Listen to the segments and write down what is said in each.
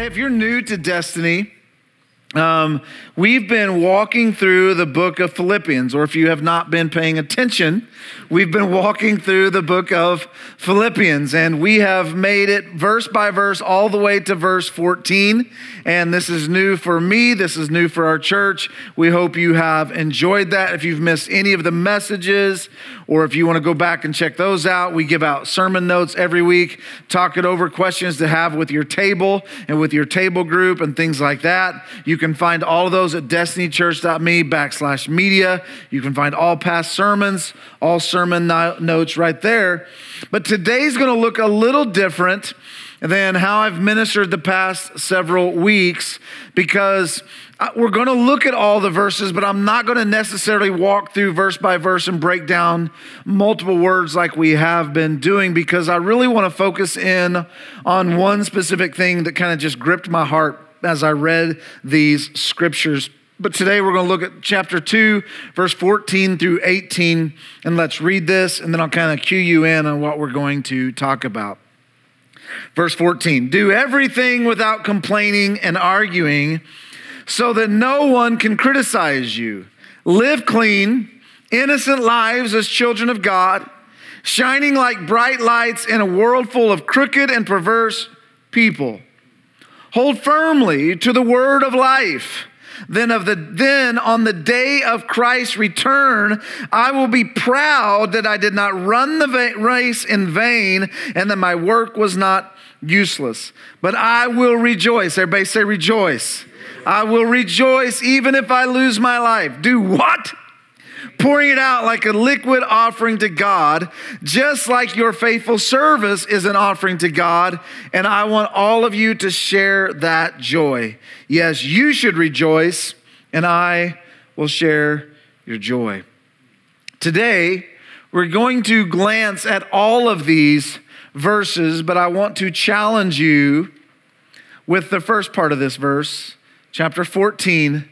Hey, if you're new to Destiny, um, we've been walking through the book of Philippians, or if you have not been paying attention, we've been walking through the book of Philippians, and we have made it verse by verse all the way to verse 14. And this is new for me, this is new for our church. We hope you have enjoyed that. If you've missed any of the messages, or if you want to go back and check those out, we give out sermon notes every week, talk it over, questions to have with your table and with your table group, and things like that. You can find all of those at destinychurch.me backslash media. You can find all past sermons, all sermon notes right there. But today's going to look a little different than how I've ministered the past several weeks because uh, we're going to look at all the verses, but I'm not going to necessarily walk through verse by verse and break down multiple words like we have been doing because I really want to focus in on one specific thing that kind of just gripped my heart as I read these scriptures. But today we're going to look at chapter 2, verse 14 through 18, and let's read this, and then I'll kind of cue you in on what we're going to talk about. Verse 14 Do everything without complaining and arguing, so that no one can criticize you. Live clean, innocent lives as children of God, shining like bright lights in a world full of crooked and perverse people. Hold firmly to the word of life. Then of the then on the day of Christ's return, I will be proud that I did not run the race in vain and that my work was not useless. But I will rejoice. Everybody say rejoice. I will rejoice even if I lose my life. Do what? Pouring it out like a liquid offering to God, just like your faithful service is an offering to God. And I want all of you to share that joy. Yes, you should rejoice, and I will share your joy. Today, we're going to glance at all of these verses, but I want to challenge you with the first part of this verse, chapter 14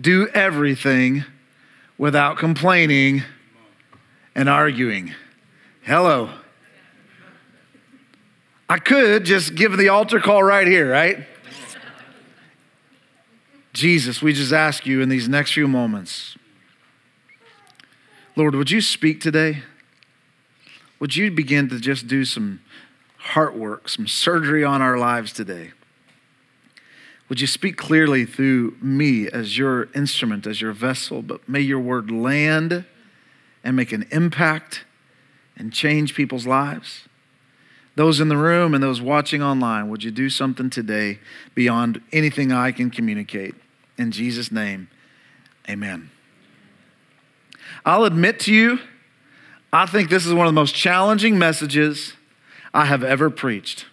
do everything without complaining and arguing. Hello. I could just give the altar call right here, right? Jesus, we just ask you in these next few moments, Lord, would you speak today? Would you begin to just do some heart work, some surgery on our lives today? Would you speak clearly through me as your instrument, as your vessel, but may your word land and make an impact and change people's lives? Those in the room and those watching online, would you do something today beyond anything I can communicate? In Jesus' name, amen. I'll admit to you, I think this is one of the most challenging messages I have ever preached.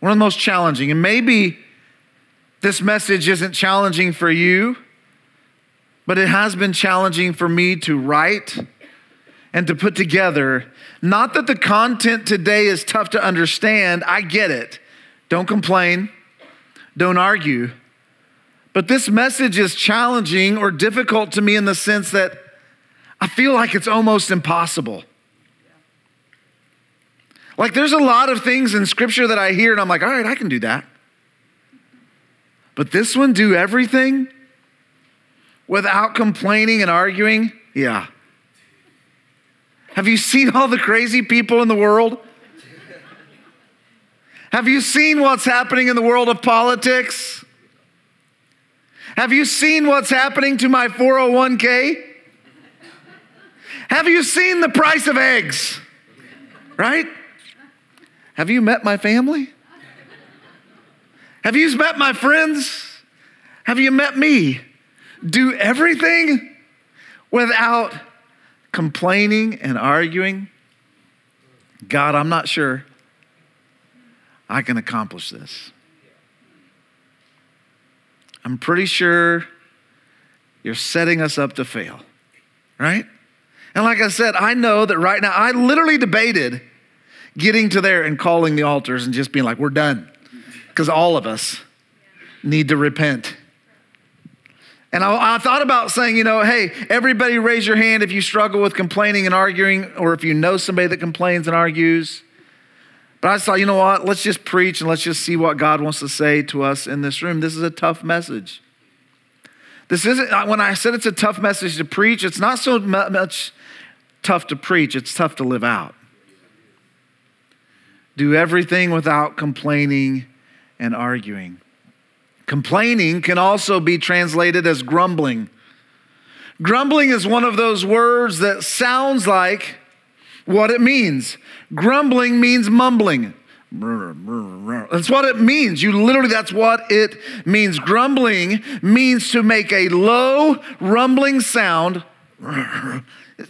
One of the most challenging, and maybe this message isn't challenging for you, but it has been challenging for me to write and to put together. Not that the content today is tough to understand, I get it. Don't complain, don't argue. But this message is challenging or difficult to me in the sense that I feel like it's almost impossible. Like there's a lot of things in scripture that I hear and I'm like, all right, I can do that. But this one, do everything without complaining and arguing? Yeah. Have you seen all the crazy people in the world? Have you seen what's happening in the world of politics? Have you seen what's happening to my 401k? Have you seen the price of eggs? Right? Have you met my family? Have you met my friends? Have you met me? Do everything without complaining and arguing. God, I'm not sure I can accomplish this. I'm pretty sure you're setting us up to fail, right? And like I said, I know that right now, I literally debated getting to there and calling the altars and just being like, we're done because all of us need to repent. And I, I, thought about saying, you know, hey, everybody raise your hand if you struggle with complaining and arguing, or if you know somebody that complains and argues. But I thought, you know what? Let's just preach and let's just see what God wants to say to us in this room. This is a tough message. This isn't, when I said it's a tough message to preach, it's not so much tough to preach, it's tough to live out. Do everything without complaining and arguing. Complaining can also be translated as grumbling. Grumbling is one of those words that sounds like what it means. Grumbling means mumbling. That's what it means. You literally, that's what it means. Grumbling means to make a low, rumbling sound.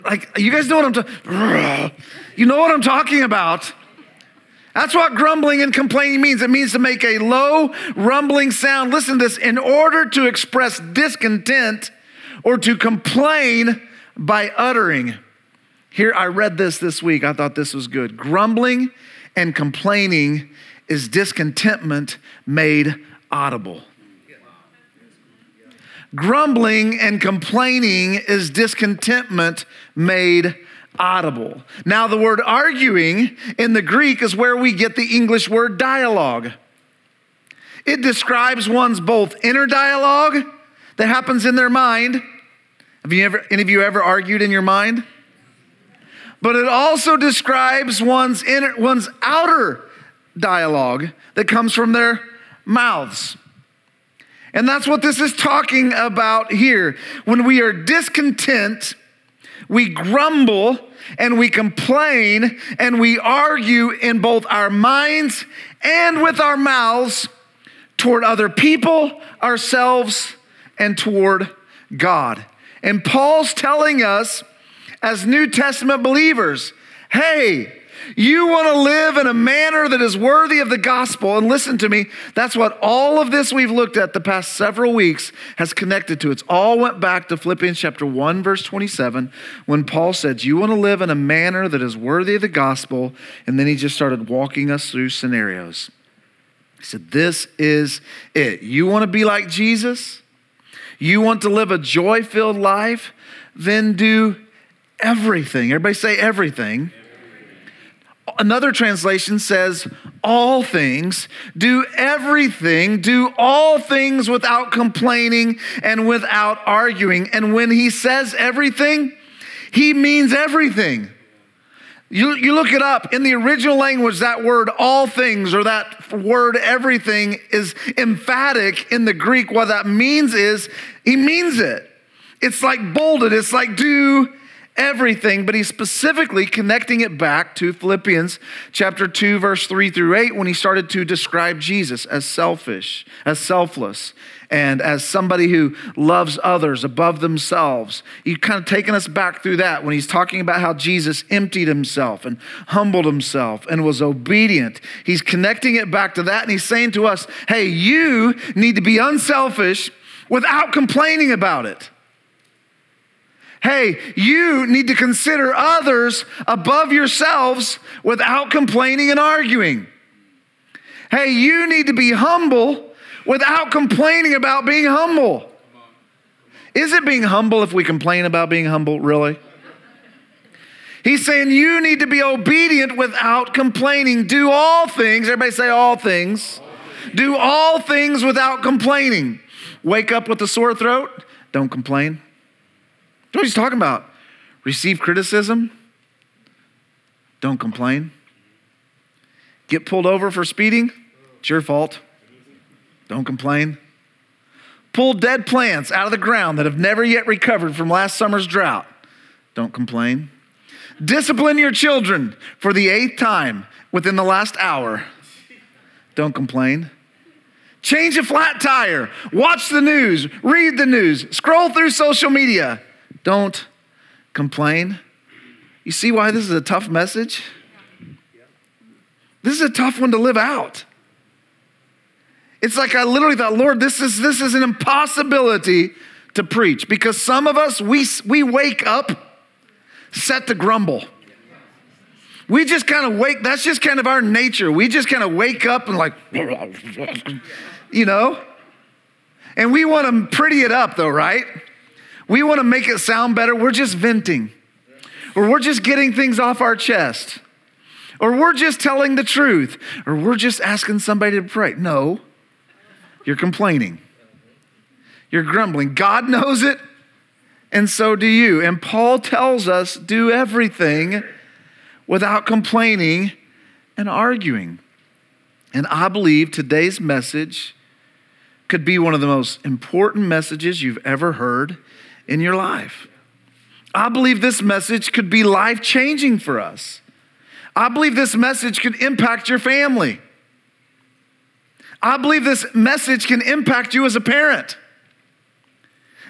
Like, you guys know what I'm talking You know what I'm talking about. That's what grumbling and complaining means. It means to make a low, rumbling sound. Listen to this in order to express discontent or to complain by uttering. Here, I read this this week. I thought this was good. Grumbling and complaining is discontentment made audible. Grumbling and complaining is discontentment made audible. Now, the word arguing in the Greek is where we get the English word dialogue. It describes one's both inner dialogue that happens in their mind. Have you ever, any of you ever argued in your mind? but it also describes one's inner, one's outer dialogue that comes from their mouths. And that's what this is talking about here. When we are discontent, we grumble and we complain and we argue in both our minds and with our mouths toward other people, ourselves, and toward God. And Paul's telling us as New Testament believers. Hey, you want to live in a manner that is worthy of the gospel. And listen to me, that's what all of this we've looked at the past several weeks has connected to. It's all went back to Philippians chapter 1, verse 27, when Paul said, You want to live in a manner that is worthy of the gospel. And then he just started walking us through scenarios. He said, This is it. You want to be like Jesus? You want to live a joy filled life? Then do everything. Everybody say everything. Another translation says, all things, do everything, do all things without complaining and without arguing. And when he says everything, he means everything. You, you look it up in the original language, that word all things or that word everything is emphatic in the Greek. What that means is he means it. It's like bolded, it's like do everything, but he's specifically connecting it back to Philippians chapter 2 verse 3 through 8 when he started to describe Jesus as selfish, as selfless, and as somebody who loves others above themselves. He's kind of taken us back through that when he's talking about how Jesus emptied himself and humbled himself and was obedient. He's connecting it back to that and he's saying to us, "Hey, you need to be unselfish without complaining about it." Hey, you need to consider others above yourselves without complaining and arguing. Hey, you need to be humble without complaining about being humble. Is it being humble if we complain about being humble, really? He's saying you need to be obedient without complaining. Do all things, everybody say all things. Do all things without complaining. Wake up with a sore throat, don't complain what he's talking about. Receive criticism, don't complain. Get pulled over for speeding, it's your fault. Don't complain. Pull dead plants out of the ground that have never yet recovered from last summer's drought. Don't complain. Discipline your children for the eighth time within the last hour. Don't complain. Change a flat tire. Watch the news. Read the news. Scroll through social media. Don't complain. You see why this is a tough message? This is a tough one to live out. It's like I literally thought, Lord, this is, this is an impossibility to preach because some of us, we, we wake up set to grumble. We just kind of wake, that's just kind of our nature. We just kind of wake up and like, you know? And we want to pretty it up though, right? We want to make it sound better. We're just venting, or we're just getting things off our chest, or we're just telling the truth, or we're just asking somebody to pray. No, you're complaining. You're grumbling. God knows it, and so do you. And Paul tells us do everything without complaining and arguing. And I believe today's message could be one of the most important messages you've ever heard in your life. I believe this message could be life changing for us. I believe this message could impact your family. I believe this message can impact you as a parent.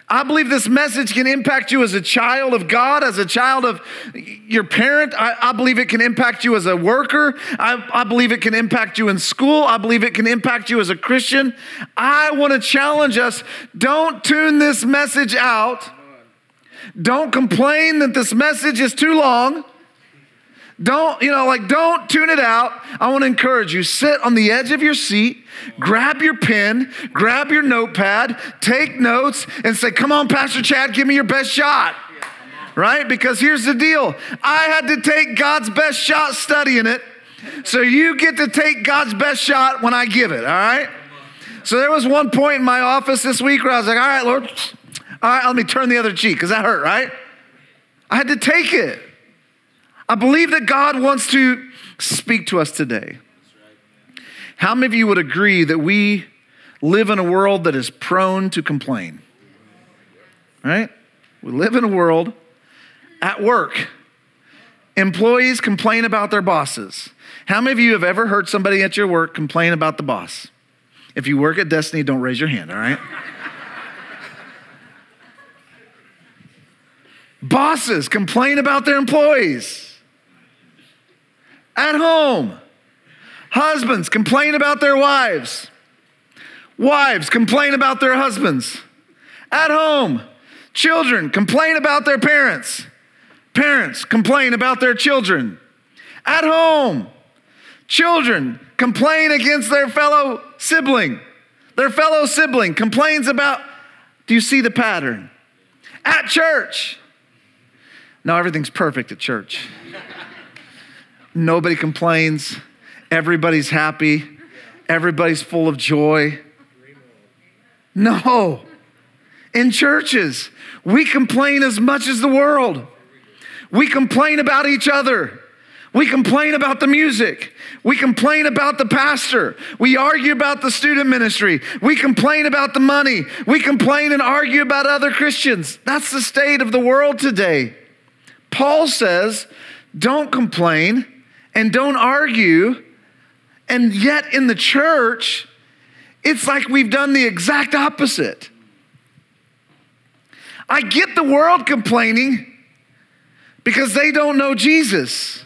I believe this message can impact you as a child of God, as a child of your parent. I, I believe it can impact you as a worker. I, I believe it can impact you in school. I believe it can impact you as a Christian. I want to challenge us don't tune this message out. Don't complain that this message is too long. Don't, you know, like, don't tune it out. I want to encourage you sit on the edge of your seat, grab your pen, grab your notepad, take notes, and say, Come on, Pastor Chad, give me your best shot. Right? Because here's the deal I had to take God's best shot studying it. So you get to take God's best shot when I give it, all right? So there was one point in my office this week where I was like, All right, Lord, all right, let me turn the other cheek because that hurt, right? I had to take it. I believe that God wants to speak to us today. How many of you would agree that we live in a world that is prone to complain? Right? We live in a world at work. Employees complain about their bosses. How many of you have ever heard somebody at your work complain about the boss? If you work at Destiny, don't raise your hand, all right? Bosses complain about their employees at home. Husbands complain about their wives. Wives complain about their husbands. At home. Children complain about their parents. Parents complain about their children. At home. Children complain against their fellow sibling. Their fellow sibling complains about, do you see the pattern? At church. Now everything's perfect at church. Nobody complains. Everybody's happy. Everybody's full of joy. No. In churches, we complain as much as the world. We complain about each other. We complain about the music. We complain about the pastor. We argue about the student ministry. We complain about the money. We complain and argue about other Christians. That's the state of the world today. Paul says, don't complain and don't argue. And yet in the church, it's like we've done the exact opposite. I get the world complaining because they don't know Jesus.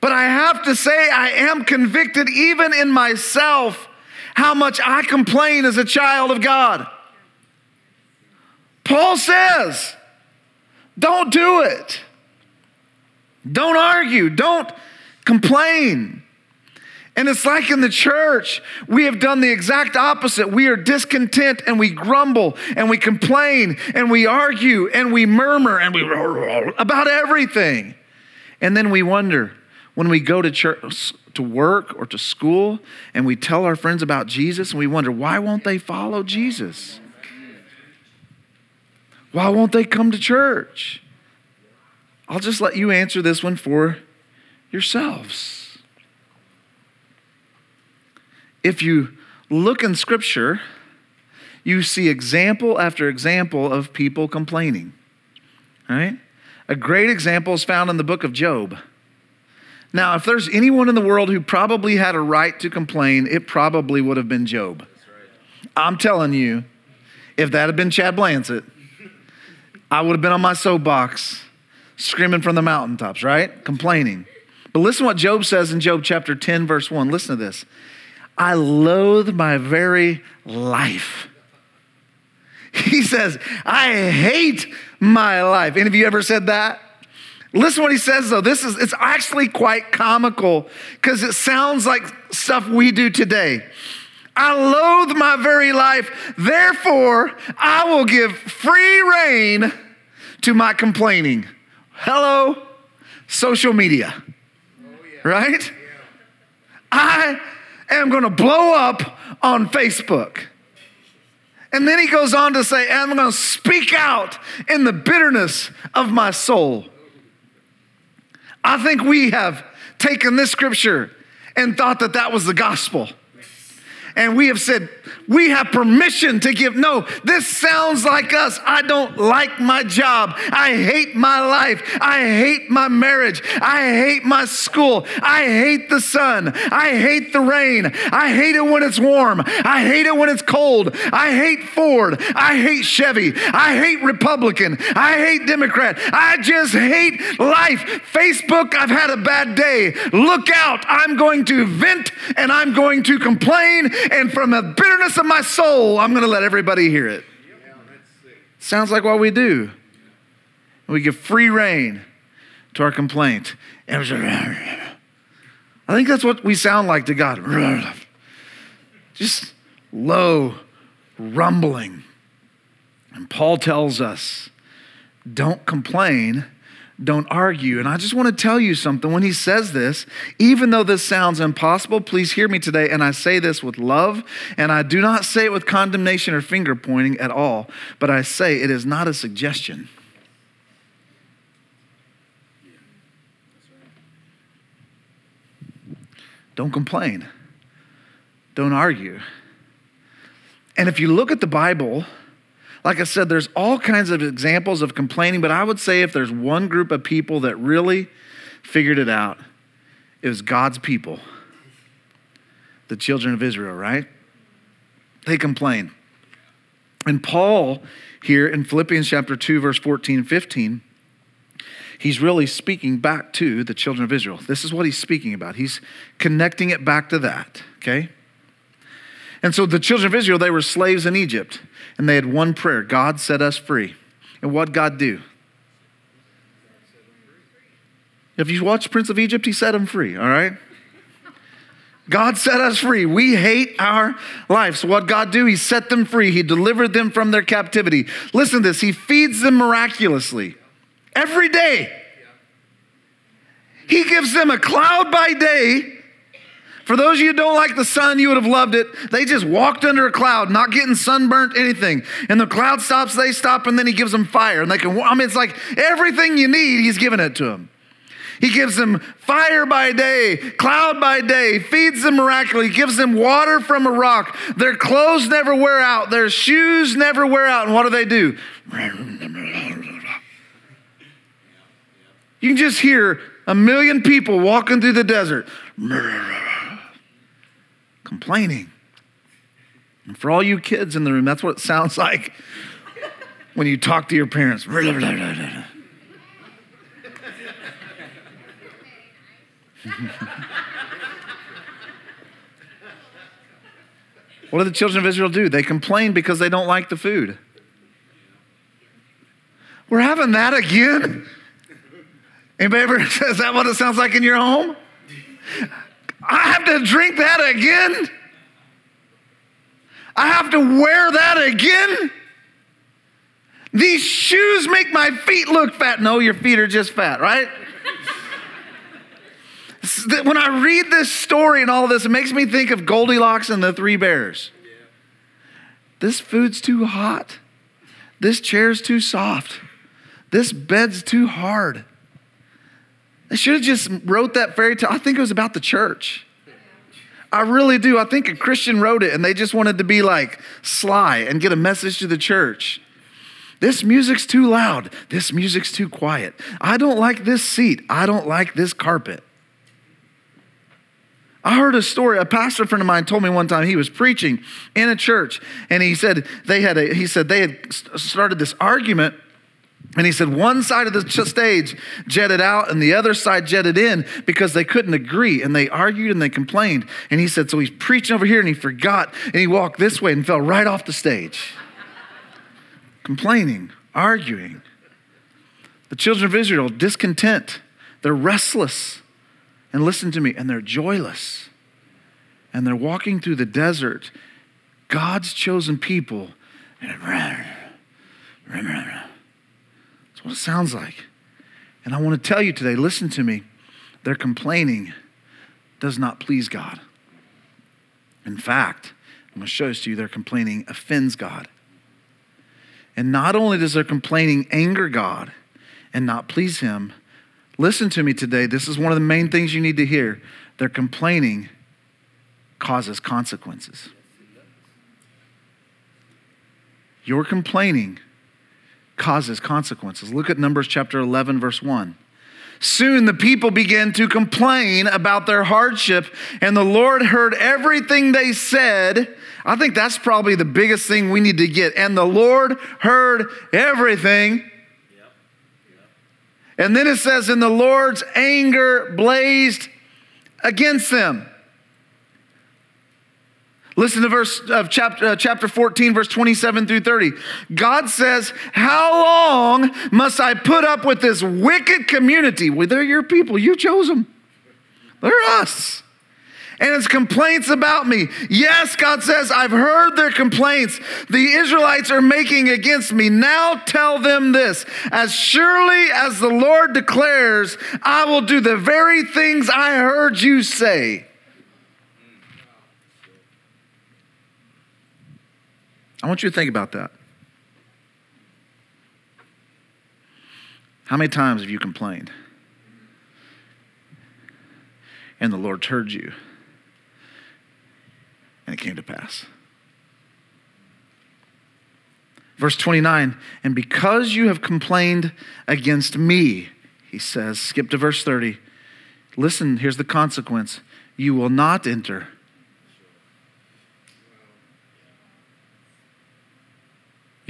But I have to say, I am convicted even in myself how much I complain as a child of God. Paul says, don't do it. Don't argue. Don't complain. And it's like in the church, we have done the exact opposite. We are discontent and we grumble and we complain and we argue and we murmur and we about everything. And then we wonder when we go to church to work or to school and we tell our friends about Jesus and we wonder why won't they follow Jesus? Why won't they come to church? I'll just let you answer this one for yourselves. If you look in Scripture, you see example after example of people complaining. Right? A great example is found in the book of Job. Now, if there's anyone in the world who probably had a right to complain, it probably would have been Job. I'm telling you, if that had been Chad Blansit, I would have been on my soapbox screaming from the mountaintops, right? Complaining. But listen what Job says in Job chapter 10, verse 1. Listen to this. I loathe my very life. He says, I hate my life. Any of you ever said that? Listen what he says though. This is it's actually quite comical because it sounds like stuff we do today. I loathe my very life, therefore I will give free rein to my complaining. Hello, social media. Oh, right? I am going to blow up on Facebook. And then he goes on to say, I'm going to speak out in the bitterness of my soul. I think we have taken this scripture and thought that that was the gospel and we have said, we have permission to give. No, this sounds like us. I don't like my job. I hate my life. I hate my marriage. I hate my school. I hate the sun. I hate the rain. I hate it when it's warm. I hate it when it's cold. I hate Ford. I hate Chevy. I hate Republican. I hate Democrat. I just hate life. Facebook, I've had a bad day. Look out. I'm going to vent and I'm going to complain and from the bitterness of my soul, I'm going to let everybody hear it. Sounds like what we do. We give free rein to our complaint. I think that's what we sound like to God. Just low, rumbling. And Paul tells us don't complain don't argue. And I just want to tell you something. When he says this, even though this sounds impossible, please hear me today. And I say this with love, and I do not say it with condemnation or finger pointing at all, but I say it is not a suggestion. Don't complain. Don't argue. And if you look at the Bible, like I said, there's all kinds of examples of complaining, but I would say if there's one group of people that really figured it out, it was God's people, the children of Israel, right? They complain. And Paul, here in Philippians chapter 2, verse 14 and 15, he's really speaking back to the children of Israel. This is what he's speaking about. He's connecting it back to that, okay? And so the children of Israel, they were slaves in Egypt and they had one prayer God set us free. And what God do? If you watch Prince of Egypt, he set them free, all right? God set us free. We hate our lives. What God do? He set them free. He delivered them from their captivity. Listen to this. He feeds them miraculously every day. He gives them a cloud by day for those of you who don't like the sun, you would have loved it. They just walked under a cloud, not getting sunburnt, anything. And the cloud stops, they stop, and then he gives them fire. And they can, I mean, it's like everything you need, he's giving it to them. He gives them fire by day, cloud by day, feeds them miraculously, gives them water from a rock. Their clothes never wear out, their shoes never wear out. And what do they do? You can just hear a million people walking through the desert complaining. And for all you kids in the room, that's what it sounds like when you talk to your parents. what do the children of Israel do? They complain because they don't like the food. We're having that again? Anybody ever, is that what it sounds like in your home? I have to drink that again? I have to wear that again? These shoes make my feet look fat. No, your feet are just fat, right? when I read this story and all this, it makes me think of Goldilocks and the Three Bears. This food's too hot. This chair's too soft. This bed's too hard. They should have just wrote that fairy tale. I think it was about the church. I really do. I think a Christian wrote it and they just wanted to be like sly and get a message to the church. This music's too loud. This music's too quiet. I don't like this seat. I don't like this carpet. I heard a story. A pastor friend of mine told me one time he was preaching in a church and he said they had a, he said they had started this argument and he said one side of the stage jetted out and the other side jetted in because they couldn't agree and they argued and they complained. And he said, so he's preaching over here and he forgot and he walked this way and fell right off the stage. Complaining, arguing. The children of Israel, discontent, they're restless. And listen to me, and they're joyless. And they're walking through the desert, God's chosen people. That's what it sounds like. And I want to tell you today listen to me. They're complaining does not please God. In fact, I'm going to show this to you, their complaining offends God. And not only does their complaining anger God and not please Him, listen to me today. This is one of the main things you need to hear. Their complaining causes consequences. Your complaining causes consequences. Look at Numbers chapter 11, verse 1. Soon the people began to complain about their hardship, and the Lord heard everything they said. I think that's probably the biggest thing we need to get. And the Lord heard everything. And then it says, and the Lord's anger blazed against them. Listen to verse of chapter, uh, chapter 14, verse 27 through 30. God says, How long must I put up with this wicked community? Well, they're your people. You chose them. They're us. And it's complaints about me. Yes, God says, I've heard their complaints the Israelites are making against me. Now tell them this As surely as the Lord declares, I will do the very things I heard you say. I want you to think about that. How many times have you complained? And the Lord heard you, and it came to pass. Verse 29 And because you have complained against me, he says, skip to verse 30. Listen, here's the consequence you will not enter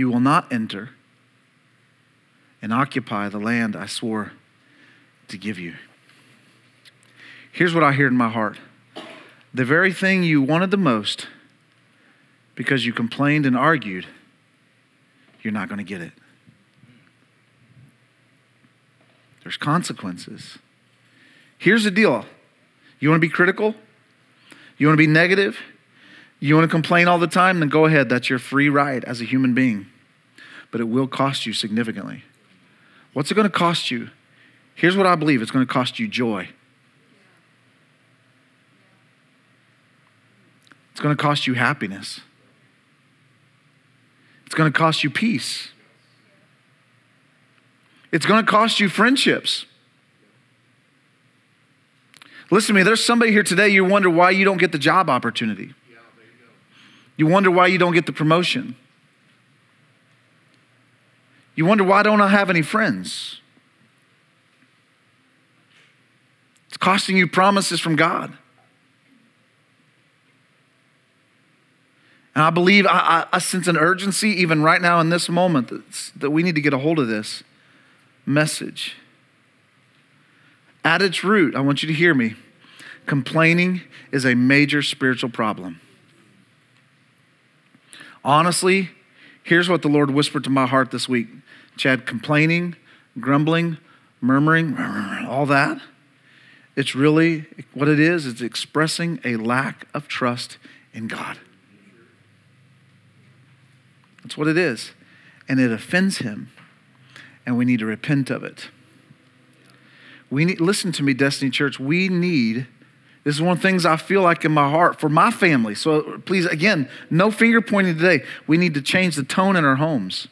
You will not enter and occupy the land I swore to give you. Here's what I hear in my heart the very thing you wanted the most, because you complained and argued, you're not going to get it. There's consequences. Here's the deal you want to be critical? You want to be negative? You want to complain all the time? Then go ahead. That's your free right as a human being. But it will cost you significantly. What's it going to cost you? Here's what I believe it's going to cost you joy. It's going to cost you happiness. It's going to cost you peace. It's going to cost you friendships. Listen to me, there's somebody here today, you wonder why you don't get the job opportunity. You wonder why you don't get the promotion. You wonder why don't I have any friends? It's costing you promises from God. And I believe, I, I, I sense an urgency even right now in this moment that we need to get a hold of this message. At its root, I want you to hear me. Complaining is a major spiritual problem. Honestly, here's what the Lord whispered to my heart this week Chad, complaining, grumbling, murmuring, all that. It's really what it is, it's expressing a lack of trust in God. That's what it is. And it offends him. And we need to repent of it. We need, listen to me, Destiny Church, we need this is one of the things I feel like in my heart for my family. So please, again, no finger pointing today. We need to change the tone in our homes.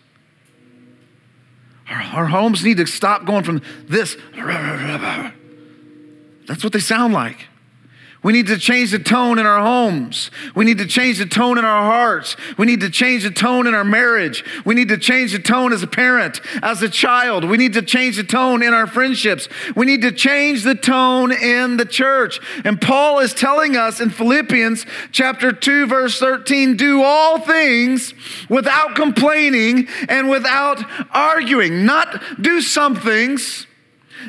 Our, our homes need to stop going from this. That's what they sound like. We need to change the tone in our homes. We need to change the tone in our hearts. We need to change the tone in our marriage. We need to change the tone as a parent, as a child. We need to change the tone in our friendships. We need to change the tone in the church. And Paul is telling us in Philippians chapter 2 verse 13, do all things without complaining and without arguing. Not do some things,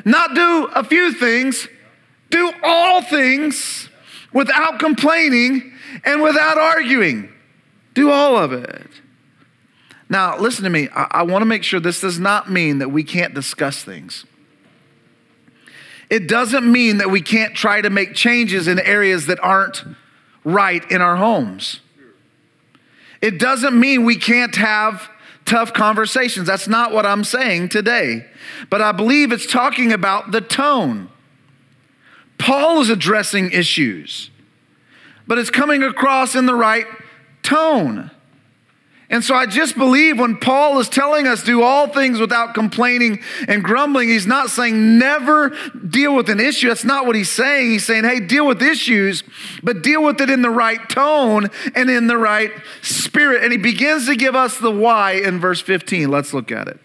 not do a few things, do all things without complaining and without arguing. Do all of it. Now, listen to me. I, I want to make sure this does not mean that we can't discuss things. It doesn't mean that we can't try to make changes in areas that aren't right in our homes. It doesn't mean we can't have tough conversations. That's not what I'm saying today. But I believe it's talking about the tone. Paul is addressing issues, but it's coming across in the right tone. And so I just believe when Paul is telling us do all things without complaining and grumbling, he's not saying never deal with an issue. That's not what he's saying. He's saying, hey, deal with issues, but deal with it in the right tone and in the right spirit. And he begins to give us the why in verse 15. Let's look at it.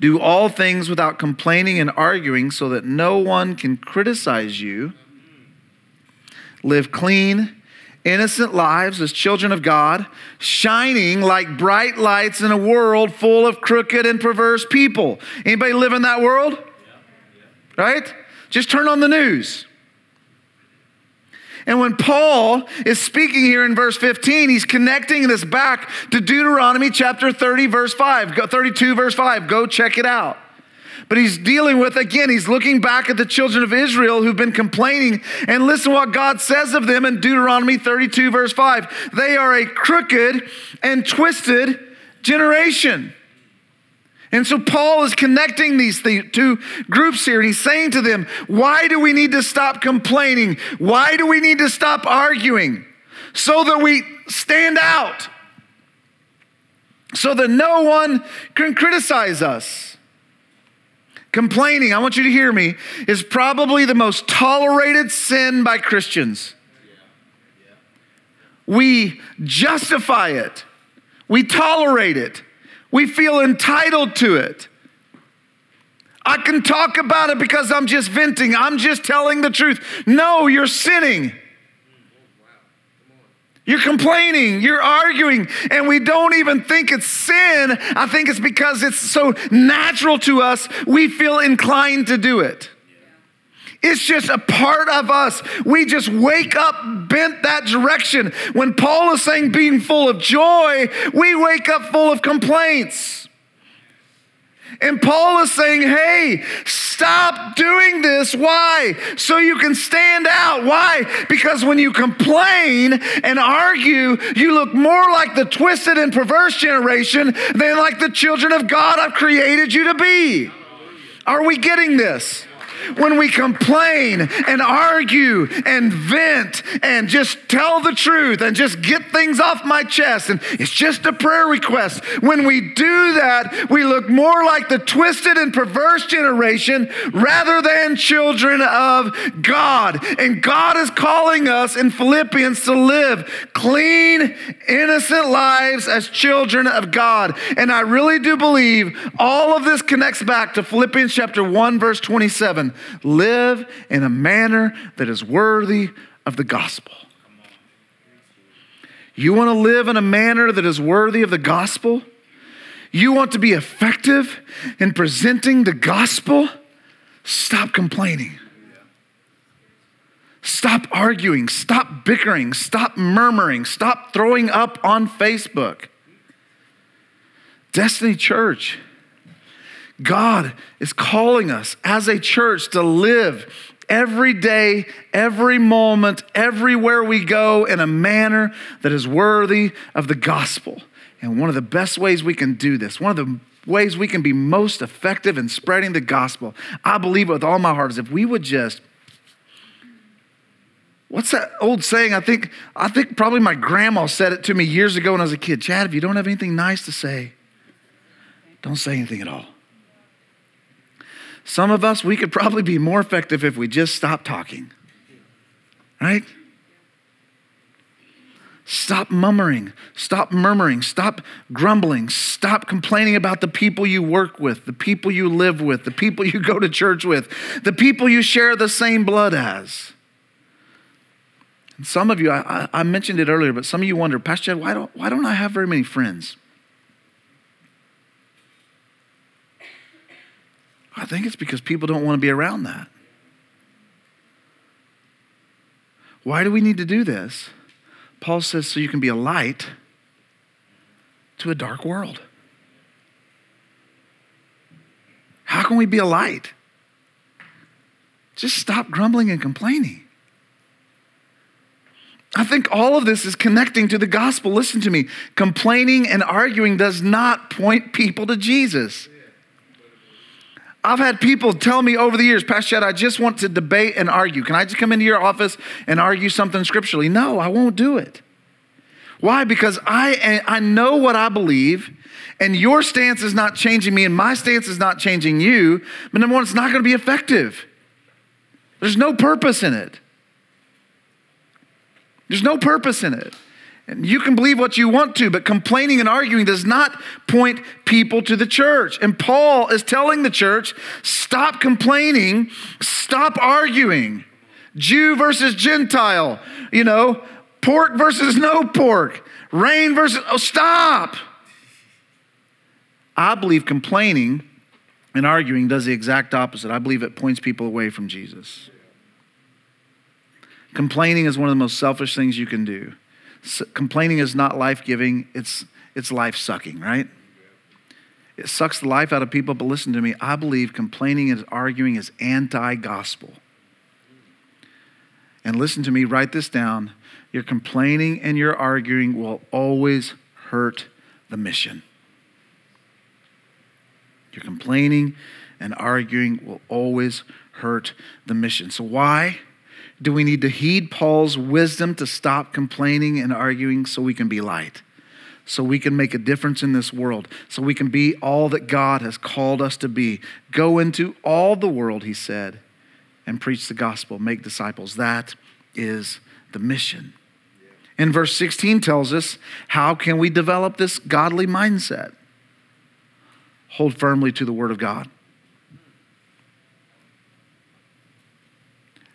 Do all things without complaining and arguing so that no one can criticize you. Live clean innocent lives as children of God, shining like bright lights in a world full of crooked and perverse people. Anybody live in that world? Right? Just turn on the news. And when Paul is speaking here in verse 15, he's connecting this back to Deuteronomy chapter 30, verse 5, 32, verse 5. Go check it out. But he's dealing with, again, he's looking back at the children of Israel who've been complaining. And listen what God says of them in Deuteronomy 32, verse 5. They are a crooked and twisted generation. And so Paul is connecting these two groups here, and he's saying to them, Why do we need to stop complaining? Why do we need to stop arguing? So that we stand out, so that no one can criticize us. Complaining, I want you to hear me, is probably the most tolerated sin by Christians. We justify it, we tolerate it, we feel entitled to it. I can talk about it because I'm just venting, I'm just telling the truth. No, you're sinning. You're complaining, you're arguing, and we don't even think it's sin. I think it's because it's so natural to us, we feel inclined to do it. It's just a part of us. We just wake up bent that direction. When Paul is saying being full of joy, we wake up full of complaints. And Paul is saying, hey, stop doing this. Why? So you can stand out. Why? Because when you complain and argue, you look more like the twisted and perverse generation than like the children of God I've created you to be. Are we getting this? When we complain and argue and vent and just tell the truth and just get things off my chest and it's just a prayer request. When we do that, we look more like the twisted and perverse generation rather than children of God. And God is calling us in Philippians to live clean, innocent lives as children of God. And I really do believe all of this connects back to Philippians chapter 1, verse 27 live in a manner that is worthy of the gospel. You want to live in a manner that is worthy of the gospel? You want to be effective in presenting the gospel? Stop complaining. Stop arguing. Stop bickering. Stop murmuring. Stop throwing up on Facebook. Destiny Church God is calling us as a church to live every day, every moment, everywhere we go in a manner that is worthy of the gospel. And one of the best ways we can do this, one of the ways we can be most effective in spreading the gospel, I believe with all my heart, is if we would just What's that old saying? I think, I think probably my grandma said it to me years ago when I was a kid. Chad, if you don't have anything nice to say, don't say anything at all. Some of us, we could probably be more effective if we just stopped talking. Right? Stop murmuring. Stop murmuring. Stop grumbling. Stop complaining about the people you work with, the people you live with, the people you go to church with, the people you share the same blood as. And some of you, I, I mentioned it earlier, but some of you wonder, Pastor why don't, why don't I have very many friends? I think it's because people don't want to be around that. Why do we need to do this? Paul says, so you can be a light to a dark world. How can we be a light? Just stop grumbling and complaining. I think all of this is connecting to the gospel. Listen to me. Complaining and arguing does not point people to Jesus. I've had people tell me over the years, Pastor Chad, I just want to debate and argue. Can I just come into your office and argue something scripturally? No, I won't do it. Why? Because I, I know what I believe, and your stance is not changing me, and my stance is not changing you. But number one, it's not going to be effective. There's no purpose in it. There's no purpose in it. You can believe what you want to, but complaining and arguing does not point people to the church. And Paul is telling the church stop complaining, stop arguing. Jew versus Gentile, you know, pork versus no pork, rain versus, oh, stop. I believe complaining and arguing does the exact opposite. I believe it points people away from Jesus. Complaining is one of the most selfish things you can do. Complaining is not life giving, it's, it's life sucking, right? It sucks the life out of people, but listen to me. I believe complaining and arguing is anti gospel. And listen to me, write this down. Your complaining and your arguing will always hurt the mission. Your complaining and arguing will always hurt the mission. So, why? Do we need to heed Paul's wisdom to stop complaining and arguing so we can be light? So we can make a difference in this world, so we can be all that God has called us to be. Go into all the world, he said, and preach the gospel, make disciples. That is the mission. And verse 16 tells us how can we develop this godly mindset? Hold firmly to the word of God.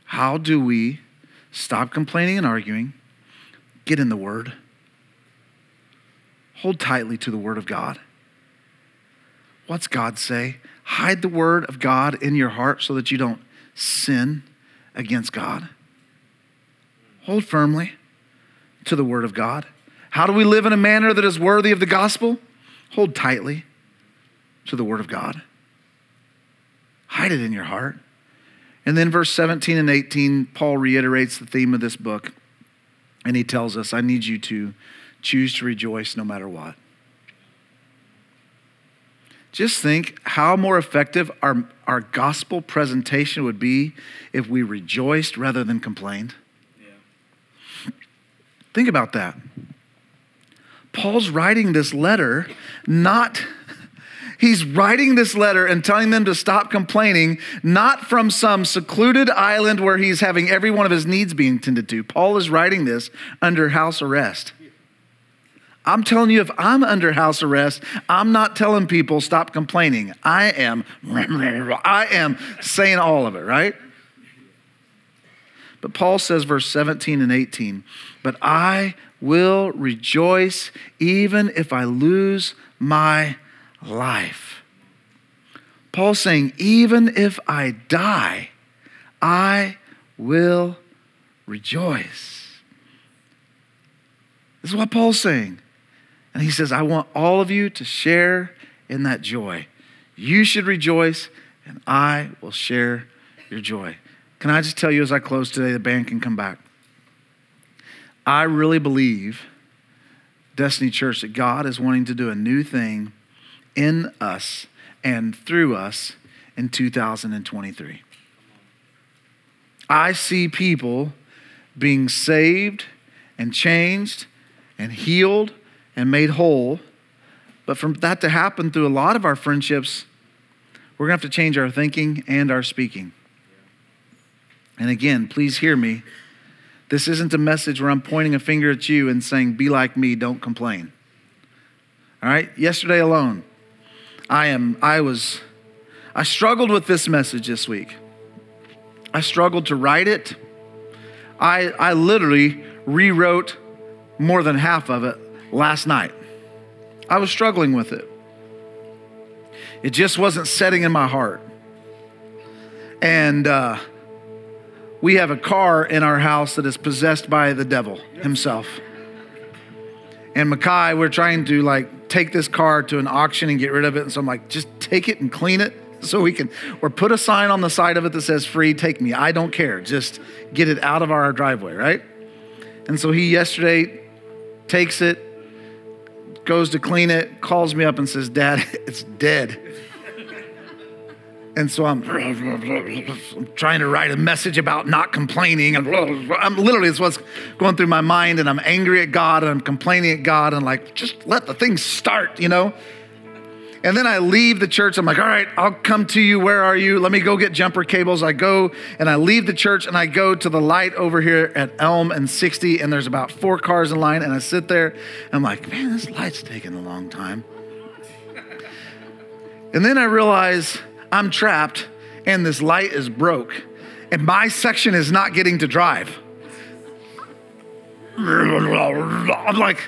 How do we stop complaining and arguing, get in the Word, hold tightly to the Word of God? What's God say? Hide the Word of God in your heart so that you don't sin against God. Hold firmly to the Word of God. How do we live in a manner that is worthy of the gospel? Hold tightly to the Word of God. Hide it in your heart. And then verse 17 and 18, Paul reiterates the theme of this book. And he tells us, I need you to choose to rejoice no matter what. Just think how more effective our, our gospel presentation would be if we rejoiced rather than complained. Yeah. Think about that. Paul's writing this letter not He's writing this letter and telling them to stop complaining, not from some secluded island where he's having every one of his needs being tended to. Paul is writing this under house arrest. I'm telling you, if I'm under house arrest, I'm not telling people stop complaining. I am, I am saying all of it, right? But Paul says, verse 17 and 18, but I will rejoice even if I lose my life. Paul's saying, even if I die, I will rejoice. This is what Paul's saying. And he says, I want all of you to share in that joy. You should rejoice, and I will share your joy. Can I just tell you as I close today, the band can come back. I really believe, Destiny Church, that God is wanting to do a new thing in us and through us in 2023. I see people being saved and changed and healed and made whole. But for that to happen through a lot of our friendships, we're going to have to change our thinking and our speaking. And again, please hear me. This isn't a message where I'm pointing a finger at you and saying, be like me, don't complain. All right? Yesterday alone, I am, I was, I struggled with this message this week. I struggled to write it. I, I literally rewrote more than half of it last night. I was struggling with it. It just wasn't setting in my heart. And uh, we have a car in our house that is possessed by the devil himself. And Makai, we're trying to like take this car to an auction and get rid of it. And so I'm like, just take it and clean it so we can, or put a sign on the side of it that says free, take me. I don't care. Just get it out of our driveway, right? And so he yesterday takes it, goes to clean it, calls me up and says, Dad, it's dead. And so I'm, I'm trying to write a message about not complaining. And I'm literally, it's what's going through my mind. And I'm angry at God and I'm complaining at God and like, just let the thing start, you know? And then I leave the church. I'm like, all right, I'll come to you. Where are you? Let me go get jumper cables. I go and I leave the church and I go to the light over here at Elm and 60. And there's about four cars in line. And I sit there. I'm like, man, this light's taking a long time. And then I realize I'm trapped and this light is broke and my section is not getting to drive. I'm like,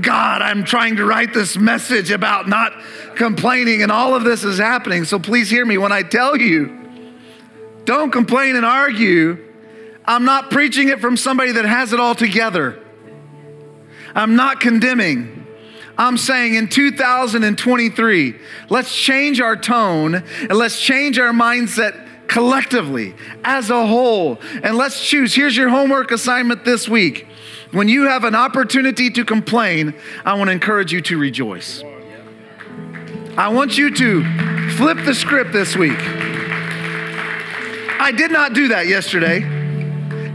God, I'm trying to write this message about not complaining, and all of this is happening. So please hear me when I tell you don't complain and argue. I'm not preaching it from somebody that has it all together. I'm not condemning. I'm saying in 2023, let's change our tone and let's change our mindset collectively as a whole. And let's choose. Here's your homework assignment this week. When you have an opportunity to complain, I want to encourage you to rejoice. I want you to flip the script this week. I did not do that yesterday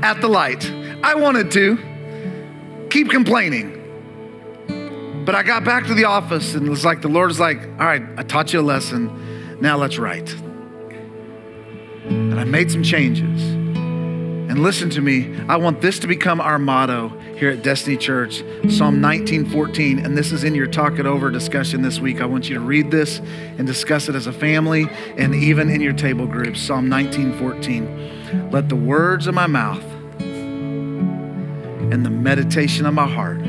at the light. I wanted to keep complaining. But I got back to the office and it was like the Lord was like, all right, I taught you a lesson. Now let's write. And I made some changes. And listen to me, I want this to become our motto here at Destiny Church, Psalm 19:14, and this is in your talk it over discussion this week. I want you to read this and discuss it as a family and even in your table groups. Psalm 19:14. Let the words of my mouth and the meditation of my heart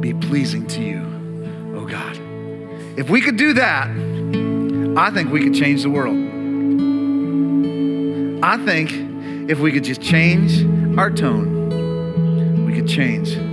be pleasing to you, oh God. If we could do that, I think we could change the world. I think if we could just change our tone, we could change